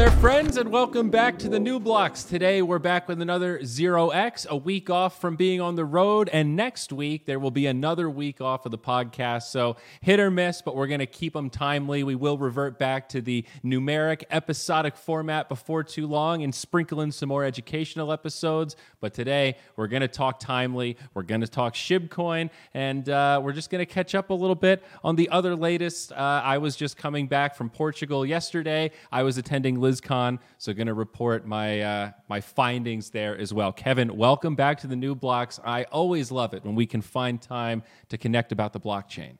there, friends, and welcome back to the New Blocks. Today, we're back with another Zero X, a week off from being on the road. And next week, there will be another week off of the podcast. So, hit or miss, but we're going to keep them timely. We will revert back to the numeric episodic format before too long and sprinkle in some more educational episodes. But today, we're going to talk timely. We're going to talk Shibcoin, and uh, we're just going to catch up a little bit on the other latest. Uh, I was just coming back from Portugal yesterday. I was attending LisCon, so going to report my uh, my findings there as well. Kevin, welcome back to the New Blocks. I always love it when we can find time to connect about the blockchain.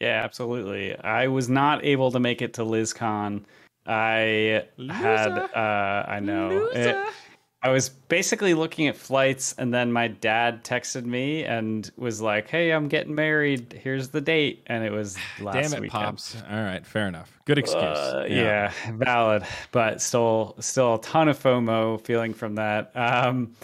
Yeah, absolutely. I was not able to make it to LisCon. I Loser. had uh, I know it, I was basically looking at flights, and then my dad texted me and was like, "Hey, I'm getting married. Here's the date." And it was last Damn it, weekend. pops! All right, fair enough. Good excuse. Uh, yeah. yeah. valid, but still, still a ton of FOMO feeling from that. Um,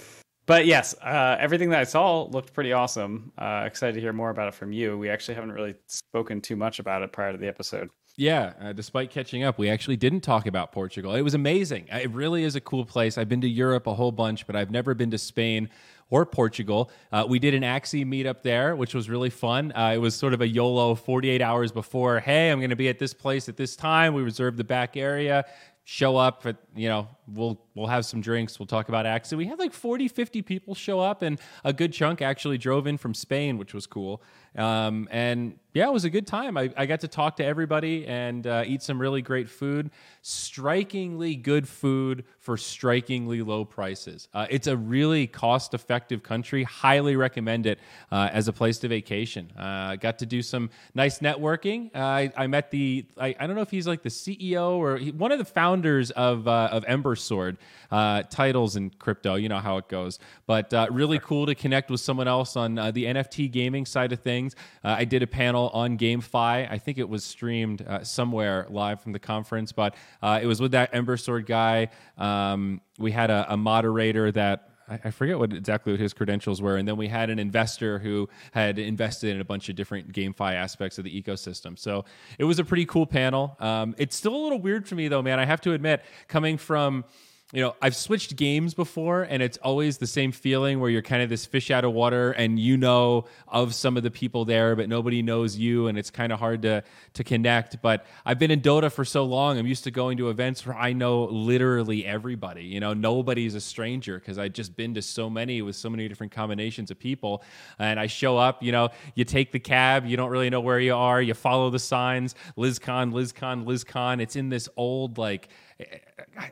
but yes, uh, everything that I saw looked pretty awesome. Uh, excited to hear more about it from you. We actually haven't really spoken too much about it prior to the episode. Yeah, uh, despite catching up, we actually didn't talk about Portugal. It was amazing. It really is a cool place. I've been to Europe a whole bunch, but I've never been to Spain or Portugal. Uh, we did an Axie meetup there, which was really fun. Uh, it was sort of a YOLO 48 hours before. Hey, I'm going to be at this place at this time. We reserved the back area. Show up at, you know, we'll we'll have some drinks. We'll talk about Axie. We had like 40, 50 people show up, and a good chunk actually drove in from Spain, which was cool. Um, and yeah, it was a good time. I, I got to talk to everybody and uh, eat some really great food. Strikingly good food for strikingly low prices. Uh, it's a really cost effective country. Highly recommend it uh, as a place to vacation. Uh, got to do some nice networking. Uh, I, I, met the, I, I, don't know if he's like the CEO or he, one of the founders of, uh, of Ember Sword. titles in crypto, you know how it goes. But really cool to connect with someone else on the NFT gaming side of things things. Uh, I did a panel on GameFi. I think it was streamed uh, somewhere live from the conference, but uh, it was with that Ember Sword guy. Um, we had a, a moderator that I forget what exactly what his credentials were, and then we had an investor who had invested in a bunch of different GameFi aspects of the ecosystem. So it was a pretty cool panel. Um, it's still a little weird for me though, man. I have to admit, coming from you know, I've switched games before and it's always the same feeling where you're kind of this fish out of water and you know of some of the people there, but nobody knows you and it's kind of hard to to connect. But I've been in Dota for so long, I'm used to going to events where I know literally everybody. You know, nobody's a stranger because I've just been to so many with so many different combinations of people. And I show up, you know, you take the cab, you don't really know where you are, you follow the signs, LisCon, LisCon, LisCon. It's in this old like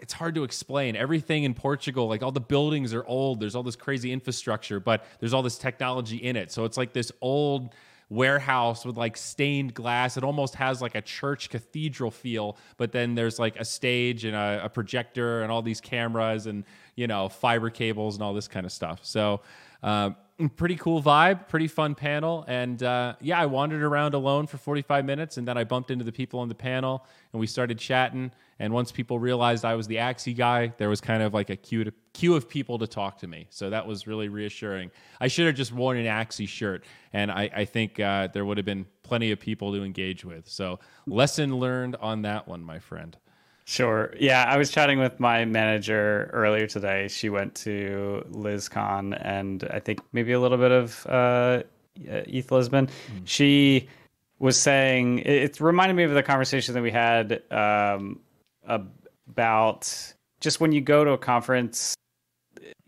it's hard to explain. Everything in Portugal, like all the buildings are old. There's all this crazy infrastructure, but there's all this technology in it. So it's like this old warehouse with like stained glass. It almost has like a church cathedral feel, but then there's like a stage and a, a projector and all these cameras and you know fiber cables and all this kind of stuff. So. Um, pretty cool vibe, pretty fun panel. And uh, yeah, I wandered around alone for 45 minutes and then I bumped into the people on the panel and we started chatting. And once people realized I was the Axie guy, there was kind of like a queue, to, queue of people to talk to me. So that was really reassuring. I should have just worn an Axie shirt, and I, I think uh, there would have been plenty of people to engage with. So lesson learned on that one, my friend. Sure. Yeah, I was chatting with my manager earlier today. She went to LisCon and I think maybe a little bit of uh, ETH Lisbon. Mm. She was saying it, reminded me of the conversation that we had um, about just when you go to a conference,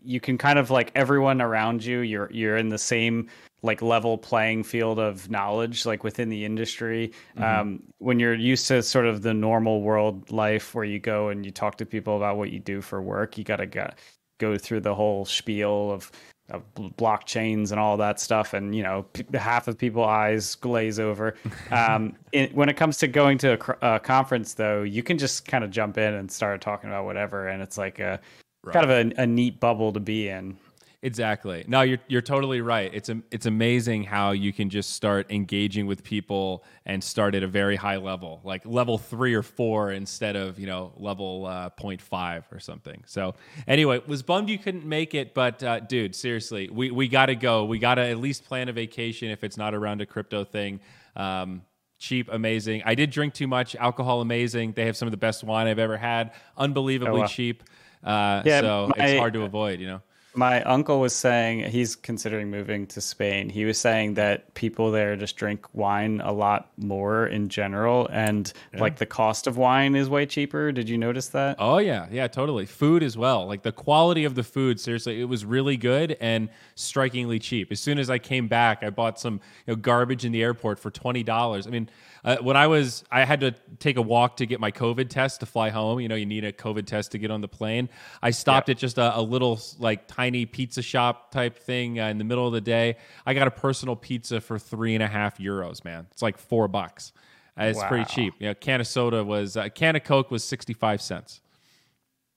you can kind of like everyone around you. You're you're in the same like level playing field of knowledge like within the industry mm-hmm. um, when you're used to sort of the normal world life where you go and you talk to people about what you do for work you gotta go, go through the whole spiel of, of blockchains and all that stuff and you know p- half of people eyes glaze over um, it, when it comes to going to a, a, conference though you can just kind of jump in and start talking about whatever and it's like a right. kind of a, a neat bubble to be in Exactly. No, you're you're totally right. It's a, it's amazing how you can just start engaging with people and start at a very high level, like level three or four instead of you know level uh, 0.5 or something. So anyway, was bummed you couldn't make it, but uh, dude, seriously, we we got to go. We got to at least plan a vacation if it's not around a crypto thing. Um, cheap, amazing. I did drink too much, alcohol, amazing. They have some of the best wine I've ever had, unbelievably Oh, wow. cheap. Uh, Yeah, so my- it's hard to avoid, you know. My uncle was saying he's considering moving to Spain. He was saying that people there just drink wine a lot more in general, and like the cost of wine is way cheaper. Did you notice that? Oh yeah, yeah, totally. Food as well. Like the quality of the food, seriously, it was really good and strikingly cheap. As soon as I came back, I bought some you know, garbage in the airport for twenty dollars. I mean, uh, when I was, I had to take a walk to get my COVID test to fly home. You know, you need a COVID test to get on the plane. I stopped at just a, a little like tiny pizza shop type thing uh, in the middle of the day. I got a personal pizza for three and a half euros. Man, it's like four bucks. Uh, it's pretty cheap. You know, can of soda was uh, a can of Coke was sixty five cents.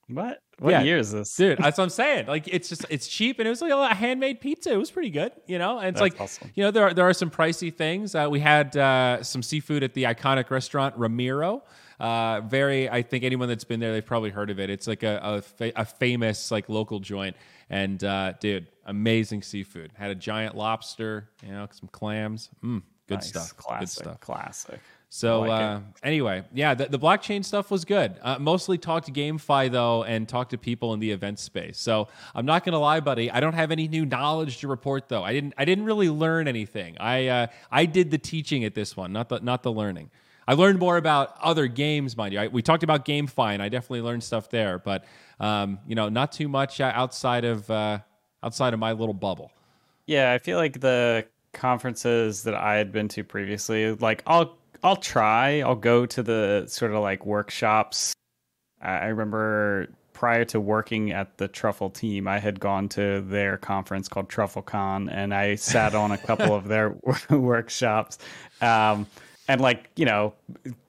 What? What Yeah. year is this? dude that's what i'm saying like it's just it's cheap and it was like a handmade pizza it was pretty good you know and it's That's like awesome. you know there are, there are some pricey things uh, we had uh, some seafood at the iconic restaurant ramiro uh, very i think anyone that's been there they've probably heard of it it's like a, a, fa- a famous like local joint and uh, dude amazing seafood had a giant lobster you know some clams mm, good Nice. stuff Classic. good stuff Classic. So like uh, anyway, yeah, the, the blockchain stuff was good. Uh, mostly talked to GameFi though, and talked to people in the event space. So I'm not gonna lie, buddy. I don't have any new knowledge to report though. I didn't. I didn't really learn anything. I uh, I did the teaching at this one, not the not the learning. I learned more about other games, mind you. I, we talked about GameFi, and I definitely learned stuff there. But um, you know, not too much outside of uh, outside of my little bubble. Yeah, I feel like the conferences that I had been to previously, like I'll I'll try, I'll go to the sort of like workshops. I remember prior to working at the Truffle team, I had gone to their conference called TruffleCon, and I sat on a couple of their workshops, um, and like you know,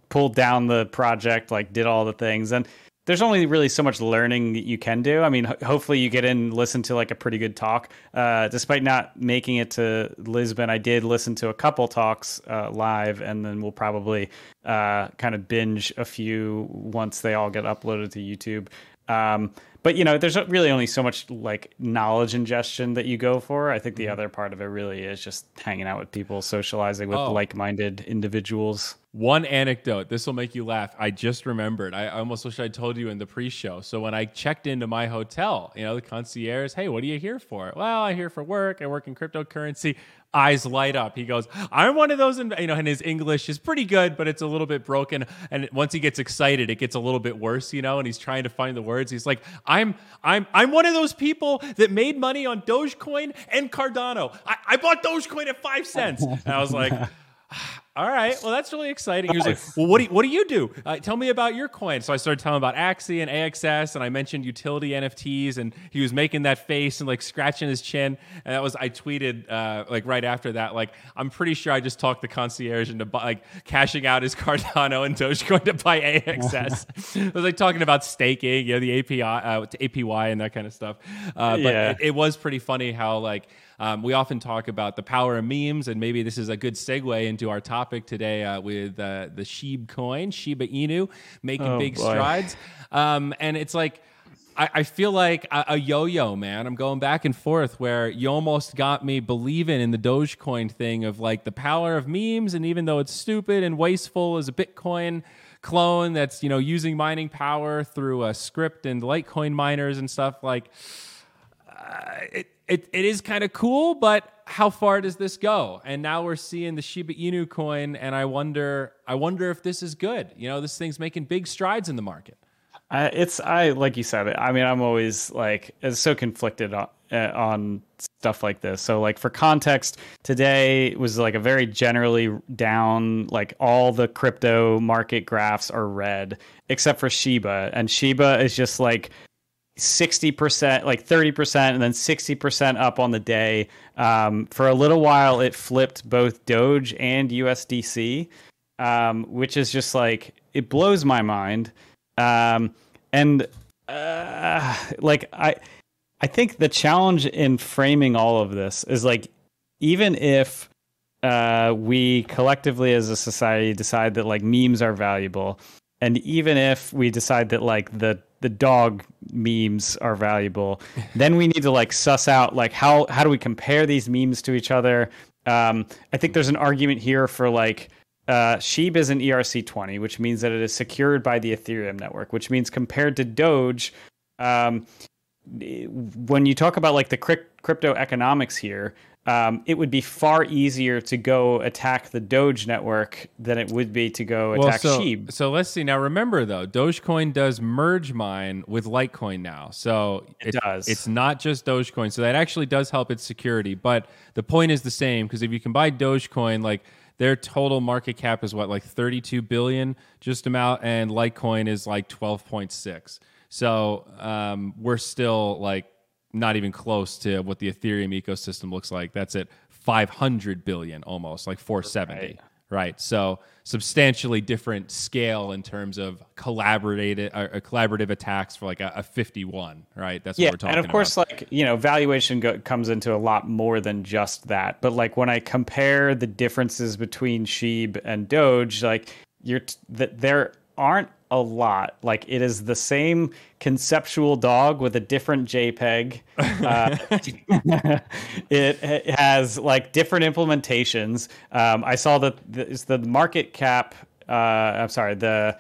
pulled down the project, like did all the things, and there's only really so much learning that you can do. I mean, ho- hopefully you get in, and listen to like a pretty good talk. Uh, despite not making it to Lisbon, I did listen to a couple talks uh, live, and then we'll probably uh, kind of binge a few once they all get uploaded to YouTube. Um, but you know, there's really only so much like knowledge ingestion that you go for. I think the other part of it really is just hanging out with people, socializing with Oh. like-minded individuals. One anecdote. This will make you laugh. I just remembered. I I almost wish I told you in the pre-show. So when I checked into my hotel, you know, the concierge, "Hey, what are you here for?" Well, I'm here for work. I work in cryptocurrency. Eyes light up. He goes, "I'm one of those." In-, you know, and his English is pretty good, but it's a little bit broken. And once he gets excited, it gets a little bit worse. You know, and he's trying to find the words. He's like, "I'm, I'm, I'm one of those people that made money on Dogecoin and Cardano. I, I bought Dogecoin at five cents." And I was like. All right. Well, that's really exciting. He was like, "Well, what do you, what do you do? Uh, tell me about your coin." So I started telling him about Axie and AXS, and I mentioned utility NFTs, and he was making that face and like scratching his chin. And that was I tweeted uh, like right after that, like I'm pretty sure I just talked the concierge into bu- like cashing out his Cardano and Dogecoin to buy AXS. I was like talking about staking, you know, the API, uh, APY, and that kind of stuff. Uh, but Yeah. it, it was pretty funny how like um, we often talk about the power of memes, and maybe this is a good segue into our topic today uh, with uh, the Sheeb coin, Shiba Inu, making Oh, big boy. strides. Um, and it's like, I, I feel like a, a yo-yo, man. I'm going back and forth where you almost got me believing in the Dogecoin thing of like the power of memes, and even though it's stupid and wasteful as a Bitcoin clone that's you know using mining power through a script and Litecoin miners and stuff like it, it, it is kind of cool, but how far does this go? And now we're seeing the Shiba Inu coin, and I wonder, I wonder if this is good. You know, this thing's making big strides in the market. I, it's I like you said. I mean, I'm always like it's so conflicted on, uh, on stuff like this. So, like for context, today was like a very generally down. Like all the crypto market graphs are red except for Shiba, and Shiba is just like sixty percent, like thirty percent, and then sixty percent up on the day. Um, for a little while, it flipped both Doge and USDC, um, which is just like it blows my mind. Um, and uh, like I, I think the challenge in framing all of this is like even if uh, we collectively as a society decide that like memes are valuable, and even if we decide that like the the dog memes are valuable, then we need to like suss out like how how do we compare these memes to each other. Um, I think there's an argument here for like uh, Sheeb is an ERC20, which means that it is secured by the Ethereum network, which means compared to Doge, um, when you talk about like the crypto economics here, um, it would be far easier to go attack the Doge network than it would be to go attack well, so, Sheeb. So let's see. Now remember though, Dogecoin does merge mine with Litecoin now. So it, it does. It's not just Dogecoin. So that actually does help its security. But the point is the same because if you can buy Dogecoin, like their total market cap is what like 32 billion just about, and Litecoin is like 12.6. So um, we're still like not even close to what the Ethereum ecosystem looks like. That's at 500 billion almost, like 470. Right. right? So substantially different scale in terms of collaborative uh, collaborative attacks for like a, a 51, right? That's yeah, what we're talking about. And of course, about. like, you know, valuation go- comes into a lot more than just that. But like when I compare the differences between Sheeb and Doge, like you're t- that there aren't a lot. Like it is the same conceptual dog with a different JPEG. Uh, it, it, has like different implementations. Um, I saw that the, the market cap. Uh, I'm sorry the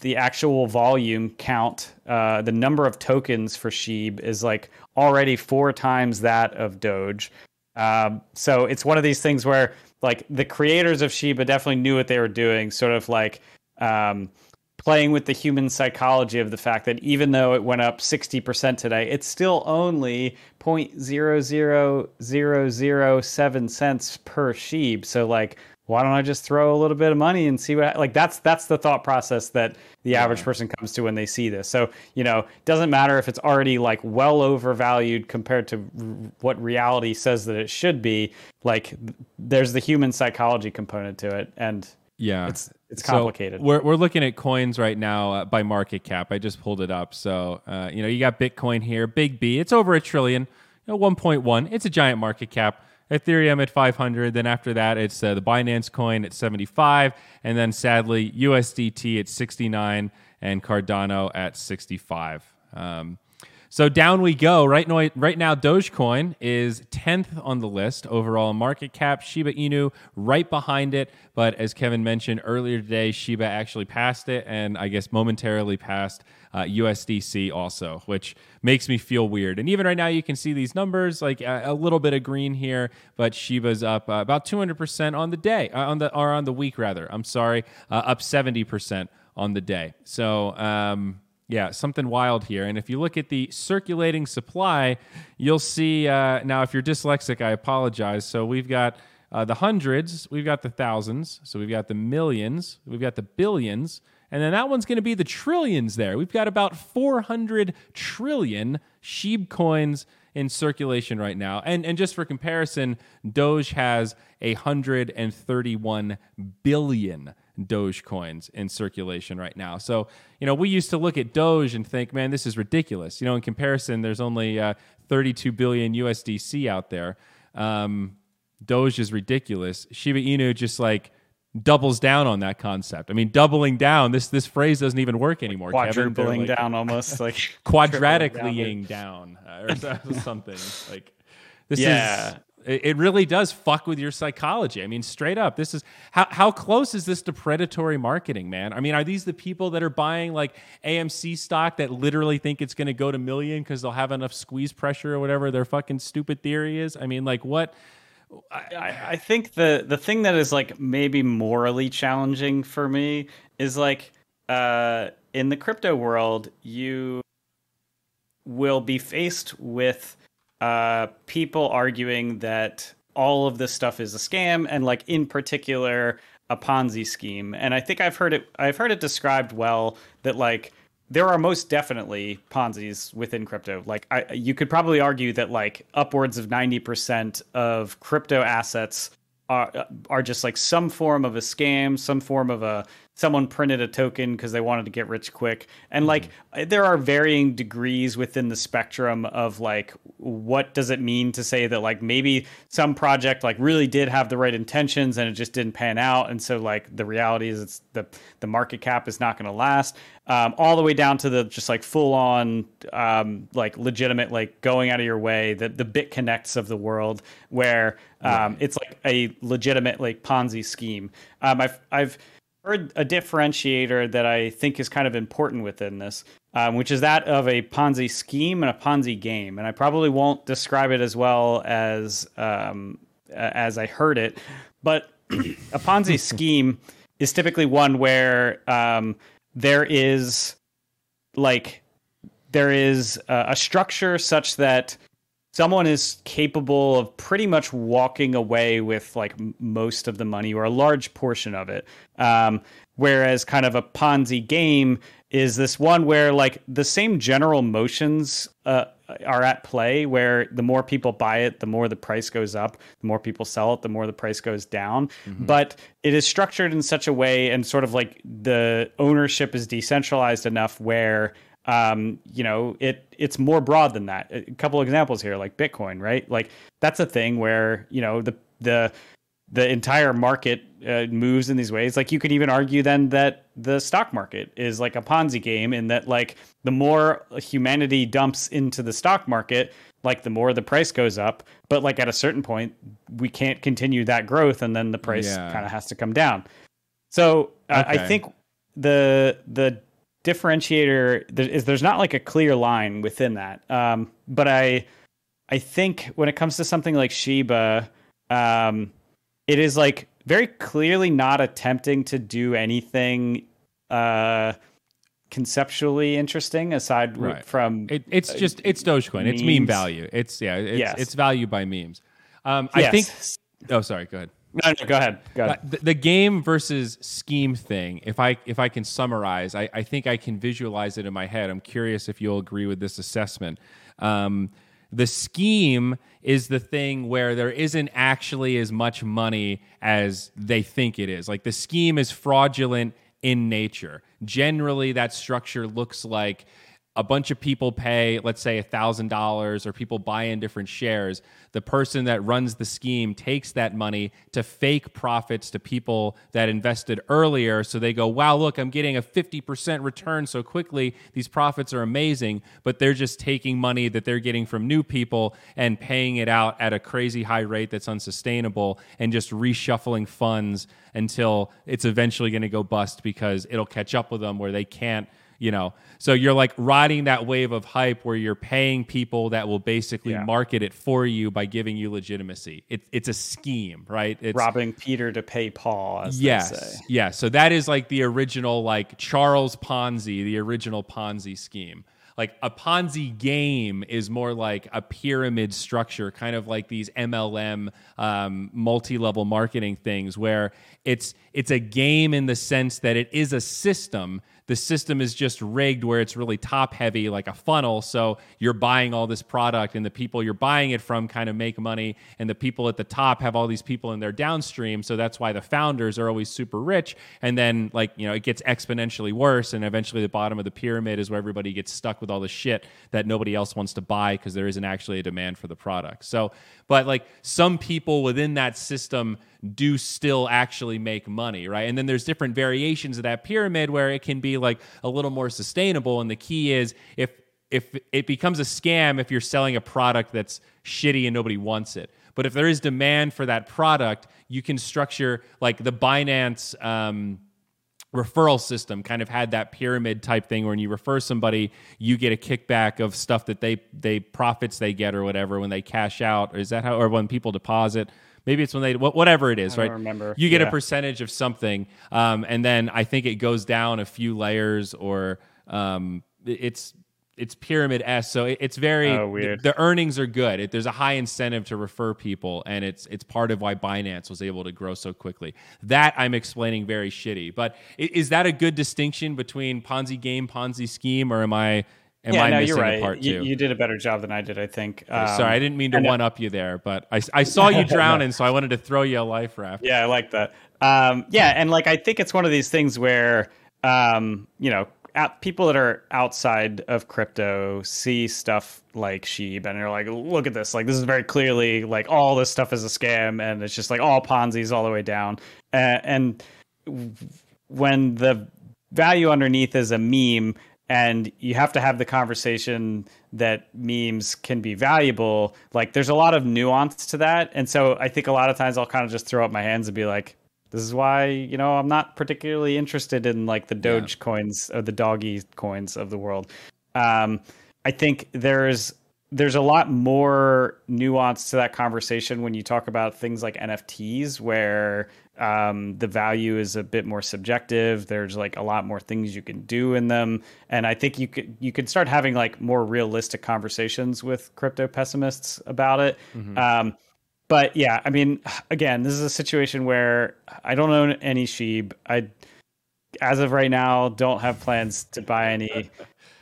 the actual volume count, uh, the number of tokens for Sheeb is like already four times that of Doge. Um, so it's one of these things where like the creators of Shiba definitely knew what they were doing, sort of like um, playing with the human psychology of the fact that even though it went up 60% today, it's still only 0.00007 cents per sheep. So like why don't I just throw a little bit of money and see what like that's that's the thought process that the yeah. average person comes to when they see this. So, you know, it doesn't matter if it's already like well overvalued compared to r- what reality says that it should be, like there's the human psychology component to it and yeah. It's it's complicated. So we're we're looking at coins right now uh, by market cap. I just pulled it up. So uh, you know, you got Bitcoin here, Big B. It's over a trillion, you know, 1.1. It's a giant market cap. Ethereum at 500. Then after that, it's uh, the Binance coin at 75, and then sadly USDT at 69 and Cardano at 65. Um, so down we go. Right now, right now, Dogecoin is 10th on the list overall market cap. Shiba Inu right behind it. But as Kevin mentioned earlier today, Shiba actually passed it and I guess momentarily passed uh, USDC also, which makes me feel weird. And even right now, you can see these numbers like a, a little bit of green here, but Shiba's up uh, about 200% on the day, uh, on the or on the week rather. I'm sorry, uh, up 70% on the day. So, um, yeah, something wild here. And if you look at the circulating supply, you'll see uh, now, if you're dyslexic, I apologize. So we've got uh, the hundreds, we've got the thousands, so we've got the millions, we've got the billions, and then that one's going to be the trillions there. We've got about 400 trillion Sheeb coins in circulation right now. And, and just for comparison, Doge has 131 billion Doge coins in circulation right now. So, you know, we used to look at Doge and think, man, this is ridiculous. You know, in comparison, there's only uh, 32 billion USDC out there. Um, Doge is ridiculous. Shiba Inu just like doubles down on that concept. I mean, doubling down. This this phrase doesn't even work anymore. Quadrupling like, down, almost like quadratically down, down uh, or something like. This yeah. is it really does fuck with your psychology. I mean, straight up, this is how how close is this to predatory marketing, man? I mean, are these the people that are buying like AMC stock that literally think it's going to go to million because they'll have enough squeeze pressure or whatever their fucking stupid theory is? I mean, like what? I, I think the the thing that is like maybe morally challenging for me is like uh, in the crypto world, you will be faced with uh, people arguing that all of this stuff is a scam and like in particular a ponzi scheme. And i think i've heard it i've heard it described well that like there are most definitely ponzi's within crypto. Like I, you could probably argue that like upwards of 90% of crypto assets are are just like some form of a scam some form of a someone printed a token because they wanted to get rich quick. And like Mm-hmm. there are varying degrees within the spectrum of like what does it mean to say that like maybe some project like really did have the right intentions and it just didn't pan out. And so like the reality is it's the the market cap is not going to last um, all the way down to the just like full on um, like legitimate like going out of your way the the BitConnects of the world where um, it's like a legitimate like ponzi scheme. Um, i've i've heard a differentiator that I think is kind of important within this, um, which is that of a Ponzi scheme and a Ponzi game. And I probably won't describe it as well as um, as I heard it, but a Ponzi scheme is typically one where um, there is like there is a, a structure such that someone is capable of pretty much walking away with like most of the money or a large portion of it. Um, whereas kind of a ponzi game is this one where like the same general motions uh, are at play where the more people buy it the more the price goes up the more people sell it the more the price goes down. But it is structured in such a way and sort of like the ownership is decentralized enough where um, you know, it it's more broad than that. A couple examples here, like Bitcoin, right? Like that's a thing where you know the the the entire market uh, moves in these ways. Like you could even argue then that the stock market is like a Ponzi game, in that like the more humanity dumps into the stock market, like the more the price goes up. But like at a certain point, we can't continue that growth, and then the price Yeah. kind of has to come down. So uh, I Okay. think the the differentiator there is there's not like a clear line within that. Um, but I I think when it comes to something like Shiba, um, it is like very clearly not attempting to do anything uh, conceptually interesting aside Right. from It, it's just it's Dogecoin. It's meme value. It's yeah. It's, Yes. it's value by memes. Um, I Yes. think. Oh, sorry. Go ahead. No, no, go ahead. Go ahead. The, the game versus scheme thing. If I if I can summarize, I, I think I can visualize it in my head. I'm curious if you'll agree with this assessment. Um, the scheme is the thing where there isn't actually as much money as they think it is. Like the scheme is fraudulent in nature. Generally, that structure looks like a bunch of people pay, let's say, $1,000 or people buy in different shares. The person that runs the scheme takes that money to fake profits to people that invested earlier. So they go, wow, look, I'm getting a 50% return so quickly. These profits are amazing. But they're just taking money that they're getting from new people and paying it out at a crazy high rate that's unsustainable and just reshuffling funds until it's eventually going to go bust because it'll catch up with them where they can't you know? So you're like riding that wave of hype where you're paying people that will basically Yeah. market it for you by giving you legitimacy. It, it's a scheme right? It's Robbing Peter to pay Paul, as they yes. say. yeah so that is like the original like charles ponzi the original ponzi scheme. Like a ponzi game is more like a pyramid structure kind of like these mlm um, multi-level marketing things where it's it's a game in the sense that it is a system the system is just rigged where it's really top heavy like a funnel. So you're buying all this product and the people you're buying it from kind of make money. And the people at the top have all these people in their downstream. So that's why the founders are always super rich. And then like you know it gets exponentially worse. And eventually the bottom of the pyramid is where everybody gets stuck with all the shit that nobody else wants to buy because there isn't actually a demand for the product. So but like some people within that system do still actually make money, right? And then there's different variations of that pyramid where it can be like a little more sustainable. And the key is if if it becomes a scam if you're selling a product that's shitty and nobody wants it. But if there is demand for that product, you can structure like the Binance um, referral system kind of had that pyramid type thing where when you refer somebody you get a kickback of stuff that they they profits they get or whatever when they cash out is that how or when people deposit maybe it's when they whatever it is right remember. you get a percentage of something um, and then i think it goes down a few layers or um, it's it's pyramid s so it, it's very Oh, weird. the earnings are good. It, there's a high incentive to refer people, and it's it's part of why Binance was able to grow so quickly. That I'm explaining very shitty, but is that a good distinction between Ponzi game, Ponzi scheme, or am I Am yeah, I no, missing you're right. part you, two? you did a better job than I did, I think. Um, Sorry, I didn't mean to one up you there, but I, I saw you drowning, so I wanted to throw you a life raft. Yeah, I like that. Um, yeah, and like I think it's one of these things where um, you know people that are outside of crypto see stuff like Sheeb and they're like, look at this, like this is very clearly like all this stuff is a scam, and it's just like all Ponzi's all the way down, uh, and when the value underneath is a meme and you have to have the conversation that memes can be valuable. Like there's a lot of nuance to that. And so i think a lot of times i'll kind of just throw up my hands and be like this is why you know i'm not particularly interested in like the doge coins or the doggy coins of the world. Um, i think there's there's a lot more nuance to that conversation when you talk about things like nfts where um, the value is a bit more subjective. There's like a lot more things you can do in them. And i think you could you could start having like more realistic conversations with crypto pessimists about it. Um, but yeah i mean again this is a situation where i don't own any sheep i as of right now don't have plans to buy any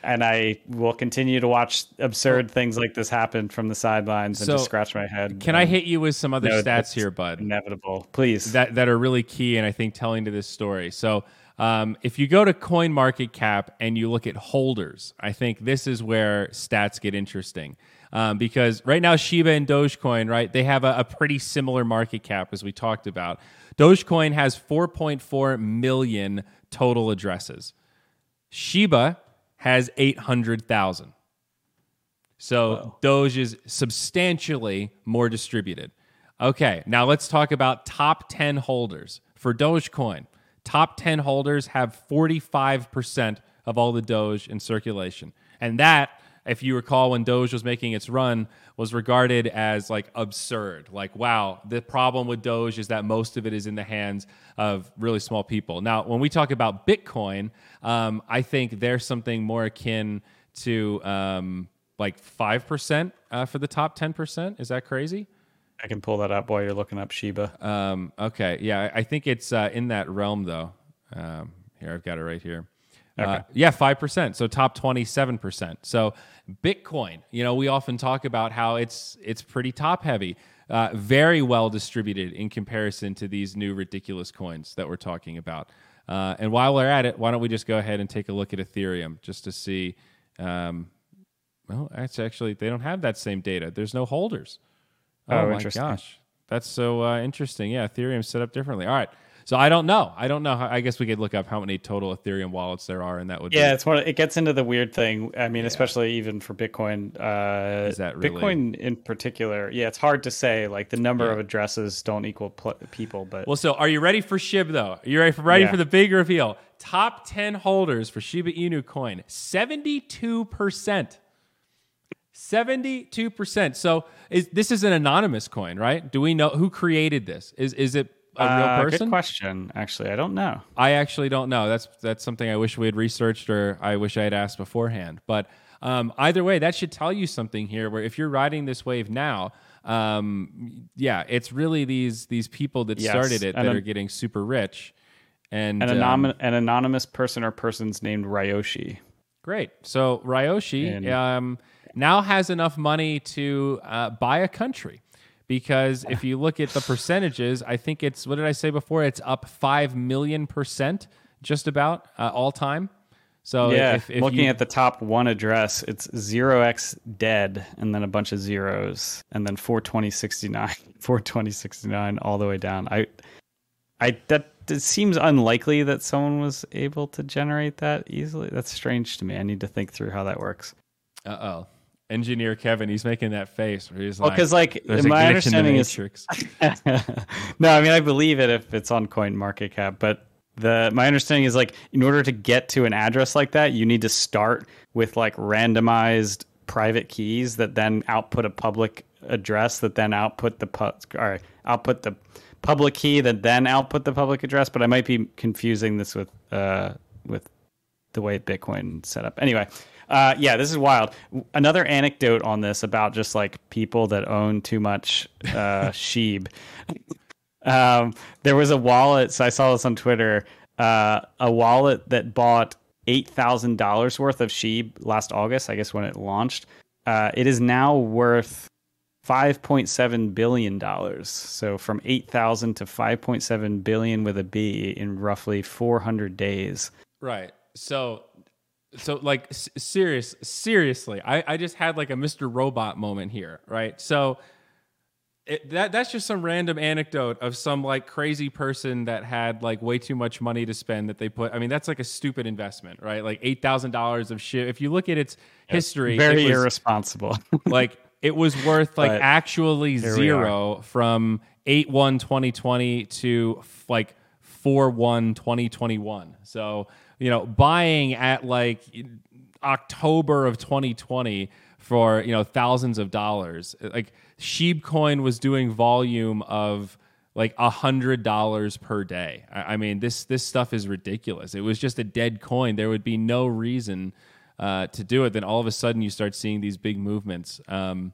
and i will continue to watch absurd things like this happen from the sidelines and So, just scratch my head Can I hit you with some other No, stats here, bud? inevitable please that that are really key and I think telling to this story. So um, if you go to Coin Market Cap and you look at holders, I think this is where stats get interesting. Um, because right now Shiba and Dogecoin, right, they have a, a pretty similar market cap as we talked about. Dogecoin has 4.4 million total addresses. Shiba has 800,000. So Doge is substantially more distributed. Okay, now let's talk about top 10 holders. For Dogecoin, top 10 holders have 45% of all the Doge in circulation. And that, if you recall when Doge was making its run, was regarded as like absurd. Like, wow, the problem with Doge is that most of it is in the hands of really small people. Now, when we talk about Bitcoin, um, I think there's something more akin to um, like 5% uh, for the top 10%. Is that crazy? i can pull that up while you're looking up shiba Um, okay, yeah, I I think it's uh, in that realm though. Um, here, I've got it right here. Uh, yeah, five percent. So top twenty-seven percent. So Bitcoin. You know, we often talk about how it's it's pretty top heavy, uh, very well distributed in comparison to these new ridiculous coins that we're talking about. Uh, and while we're at it, why don't we just go ahead and take a look at Ethereum just to see? Um, well, that's actually they don't have that same data. There's no holders. Oh, Oh, my gosh, that's so uh, interesting. Yeah, Ethereum's set up differently. All right, so I don't know. I don't know. How, I guess we could look up how many total Ethereum wallets there are, and that would Yeah, be it's one. It gets into the weird thing. I mean, especially even for Bitcoin. Uh, Is that really- Bitcoin in particular? Yeah, it's hard to say. Like the number of addresses don't equal pl- people, but Well, so are you ready for SHIB though? Are you ready for ready Yeah. for the big reveal? Top ten holders for Shiba Inu coin, percent. Seventy-two percent. So is this is an anonymous coin, right? Do we know who created this? Is is it a Uh, real Good person? question. Actually, I don't know. I actually don't know. That's that's something I wish we had researched or I wish I had asked beforehand. But um, either way, that should tell you something here. Where if you're riding this wave now, um, yeah, it's really these these people that Yes, started it and that an- are getting super rich. And An, um, anonymous, an anonymous person or persons named Ryoshi. Great. So Ryoshi And- um, now has enough money to uh, buy a country. Because if you look at the percentages, I think it's what did I say before? It's up five million percent, just about uh, all time. So yeah, if, if looking you, at the top one address, it's zero x dead, and then a bunch of zeros, and then four twenty sixty nine, four twenty sixty nine, all the way down. I, I that it seems unlikely that someone was able to generate that easily. That's strange to me. I need to think through how that works. uh oh, engineer Kevin, he's making that face where he's Well, like, because like "There's my glitch in the understanding is matrix." no, I mean I believe it if it's on Coin Market Cap, but the my understanding is like in order to get to an address like that, you need to start with like randomized private keys that then output a public address that then output the pu- or output the public key that then output the public address. But I might be confusing this with uh with the way Bitcoin set up. Anyway, uh, yeah, this is wild. Another anecdote on this about just like people that own too much uh, sheep. Um, there was a wallet. So I saw this on Twitter. Uh, a wallet that bought eight thousand dollars worth of Sheeb last August, I guess when it launched. Uh, it is now worth five point seven billion dollars. So from eight thousand to five point seven billion with a B in roughly four hundred days. Right. So so like s- serious seriously I, I just had like a mr robot moment here right so it, that that's just some random anecdote of some like crazy person that had like way too much money to spend that they put. I mean, that's like a stupid investment, right? Like eight thousand dollars of shit. If you look at its history, Very it was, irresponsible. like it was worth like But actually zero from 8 1 2020 to f- like 4 1 2021 so you know buying at like october of 2020 for you know thousands of dollars. Like sheepcoin was doing volume of like a hundred dollars per day. I, I mean this this stuff is ridiculous. It was just a dead coin. There would be no reason uh, to do it. Then all of a sudden you start seeing these big movements. Um,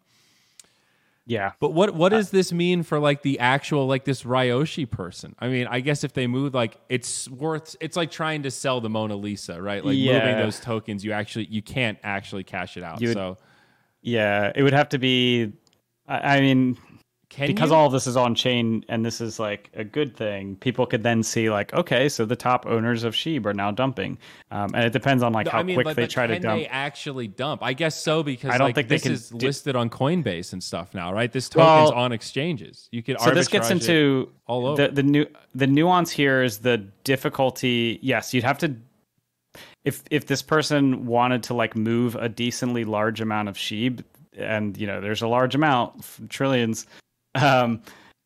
yeah. but what what uh, does this mean for like the actual like this Ryoshi person? I mean, I guess if they move like it's worth it's like trying to sell the Mona Lisa, right? Like moving those tokens, you actually you can't actually cash it out. Would- so Yeah. It would have to be I, I mean can because you? all of this is on chain and this is like a good thing, people could then see like, okay, so the top owners of Sheeb are now dumping. Um, and it depends on like how I mean, quick but, they but try to dump. they actually dump? I guess so because I don't like, think this is do- listed on Coinbase and stuff now, right? This token's Well, on exchanges. You could so this gets into all over. the the new the nuance here is the difficulty. Yes, you'd have to if if this person wanted to like move a decently large amount of sheep, and you know there's a large amount, trillions, um,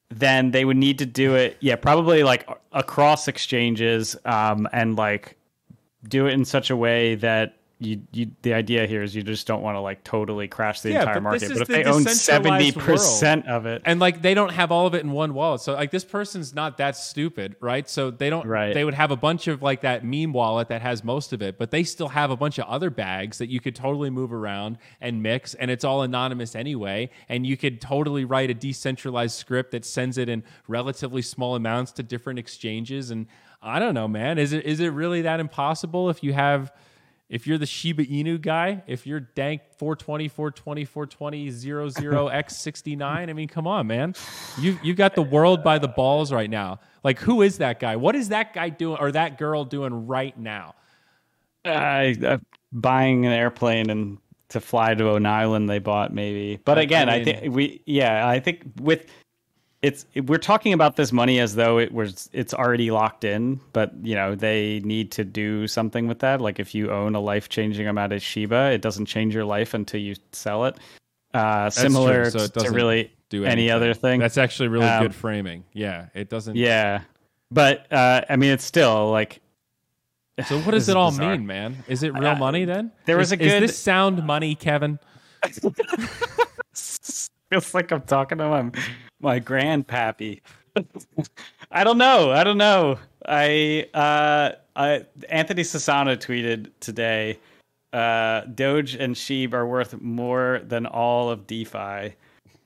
then they would need to do it. Yeah, probably like across exchanges, um, and like do it in such a way that. You, you, the idea here is you just don't want to like totally crash the Yeah, entire but market. But if the they own seventy percent of it, and like they don't have all of it in one wallet so like this person's not that stupid right so they don't Right. they would have a bunch of like that meme wallet that has most of it but they still have a bunch of other bags that you could totally move around and mix and it's all anonymous anyway and you could totally write a decentralized script that sends it in relatively small amounts to different exchanges and i don't know man is it is it really that impossible if you have if you're the Shiba Inu guy, if you're dank 420, 420, 420, 00x69, I mean, come on, man. You you've got the world by the balls right now. Like, who is that guy? What is that guy doing or that girl doing right now? uh, uh, buying an airplane and to fly to an island they bought maybe but again I I, think we yeah i think with it's we're talking about this money as though it was it's already locked in but you know they need to do something with that like if you own a life-changing amount of shiba it doesn't change your life until you sell it uh similar so it to really Do any other thing That's actually really Um, good framing. Yeah, it doesn't. yeah but uh i mean it's still like So what does it all bizarre. mean, man? Is it real Uh, money then? there was is, a Is good- this sound money, Kevin? feels like I'm talking to my my grandpappy. I don't know. I don't know. I uh I Anthony Sassano tweeted today uh Doge and Sheeb are worth more than all of DeFi.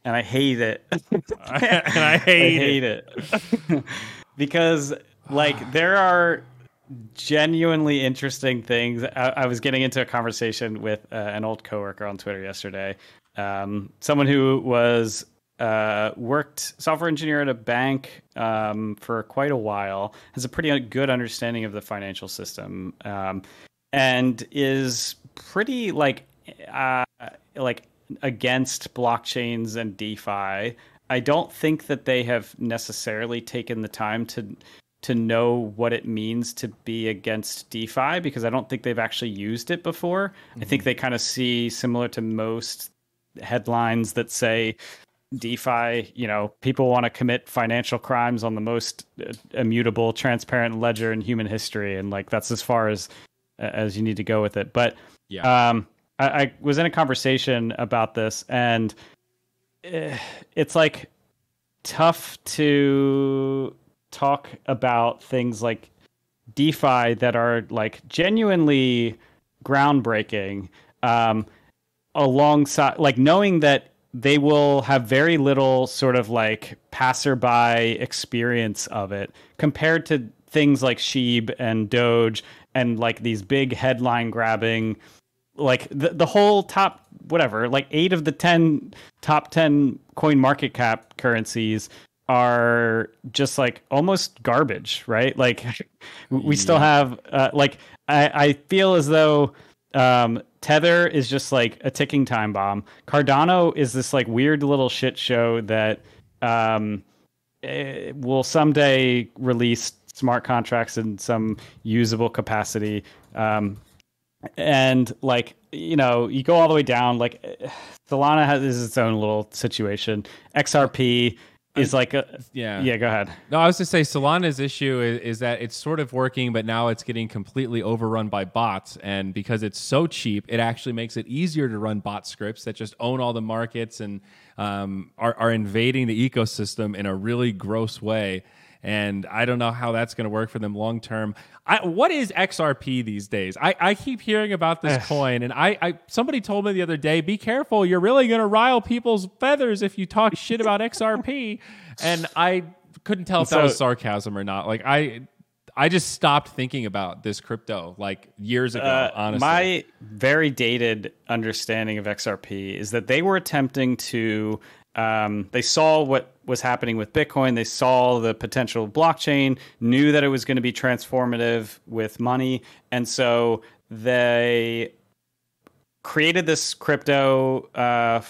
And I hate it. and I hate, it. it. because like there are genuinely interesting things. I, I was getting into a conversation with uh, an old coworker on Twitter yesterday. Um, someone who was uh, worked software engineer at a bank um, for quite a while, has a pretty good understanding of the financial system, um, and is pretty like uh, like against blockchains and DeFi. I don't think that they have necessarily taken the time to to know what it means to be against DeFi because I don't think they've actually used it before. I think they kind of see similar to most headlines that say DeFi, you know, people want to commit financial crimes on the most uh, immutable, transparent ledger in human history, and like that's as far as as you need to go with it. But Yeah. um, I, I was in a conversation about this, and eh, it's like tough to talk about things like DeFi that are like genuinely groundbreaking, um, alongside like knowing that they will have very little sort of like passerby experience of it compared to things like Sheeb and Doge and like these big headline grabbing like the, the whole top whatever like eight of the 10 top 10 coin market cap currencies are just like almost garbage right? Like we still have uh, like I, I feel as though um, tether is just like a ticking time bomb. Cardano is this like weird little shit show that um, eh, will someday release smart contracts in some usable capacity. Um, and like you know you go all the way down like solana has is its own little situation. Xrp is like a Yeah. yeah go ahead No, I was to say Solana's issue is, is that it's sort of working, but now it's getting completely overrun by bots. And because it's so cheap, it actually makes it easier to run bot scripts that just own all the markets and um, are, are invading the ecosystem in a really gross way. And I don't know how that's going to work for them long term. What is XRP these days? I, I keep hearing about this coin, and I, I somebody told me the other day, be careful, you're really going to rile people's feathers if you talk shit about XRP. And I couldn't tell if that was sarcasm or not. Like I, I just stopped thinking about this crypto like years ago. Uh, honestly, My very dated understanding of XRP is that they were attempting to. Um, they saw what was happening with Bitcoin. They saw the potential blockchain, knew that it was going to be transformative with money, and so they created this crypto uh,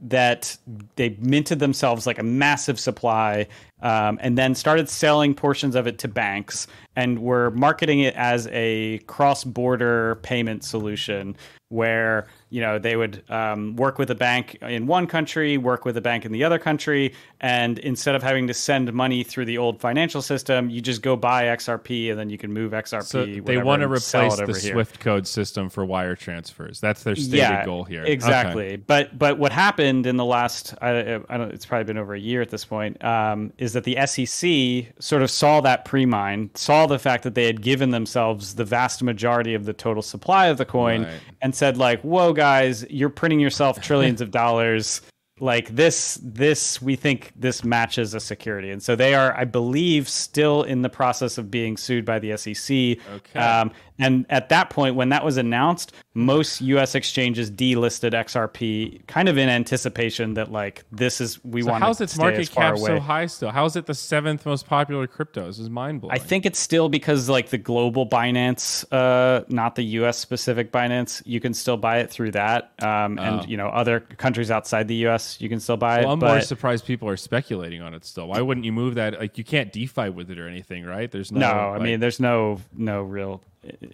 that they minted themselves like a massive supply um, and then started selling portions of it to banks and were marketing it as a cross-border payment solution where you know they would um, work with a bank in one country work with a bank in the other country and instead of having to send money through the old financial system you just go buy xrp and then you can move xrp so they want to replace the here. Swift code system for wire transfers. That's their stated goal here. Okay. Exactly. But but what happened in the last I, I don't it's probably been over a year at this point um, is that the SEC sort of saw that pre-mine, saw the fact that they had given themselves the vast majority of the total supply of the coin, Right. and said like, "Whoa, guys, you're printing yourself trillions of dollars." Like this, this we think this matches a security, and so they are, I believe, still in the process of being sued by the SEC. Okay. Um, and at that point, when that was announced, most U.S. exchanges delisted XRP, kind of in anticipation that like this is we So want how's its market cap so high still? How is it the seventh most popular crypto? This is mind blowing. I think it's still because like the global Binance, uh, not the U.S. specific Binance, you can still buy it through that, um, Oh. and you know other countries outside the U.S. you can still buy Well, it. I'm more surprised people are speculating on it still. Why wouldn't you move that? Like you can't DeFi with it or anything, right? There's no. no, I mean there's no no real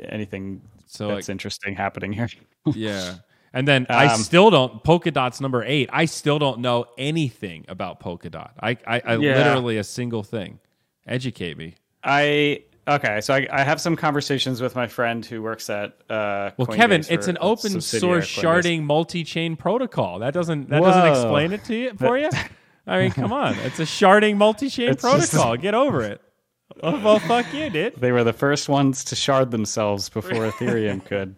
anything So, that's like- interesting happening here. yeah. And then I Um, still don't Polkadot's number eight. I still don't know anything about Polkadot. I, I, I Yeah. literally a single thing. Educate me. I okay, so I, I have some conversations with my friend who works at. Uh, Well, Coinbase, Kevin, it's an open source sharding multi-chain protocol. That doesn't that doesn't explain it to you for you. I mean, come on, it's a sharding multi-chain It's just- protocol. Get over it. Well, well, fuck you, dude. They were the first ones to shard themselves before Ethereum could.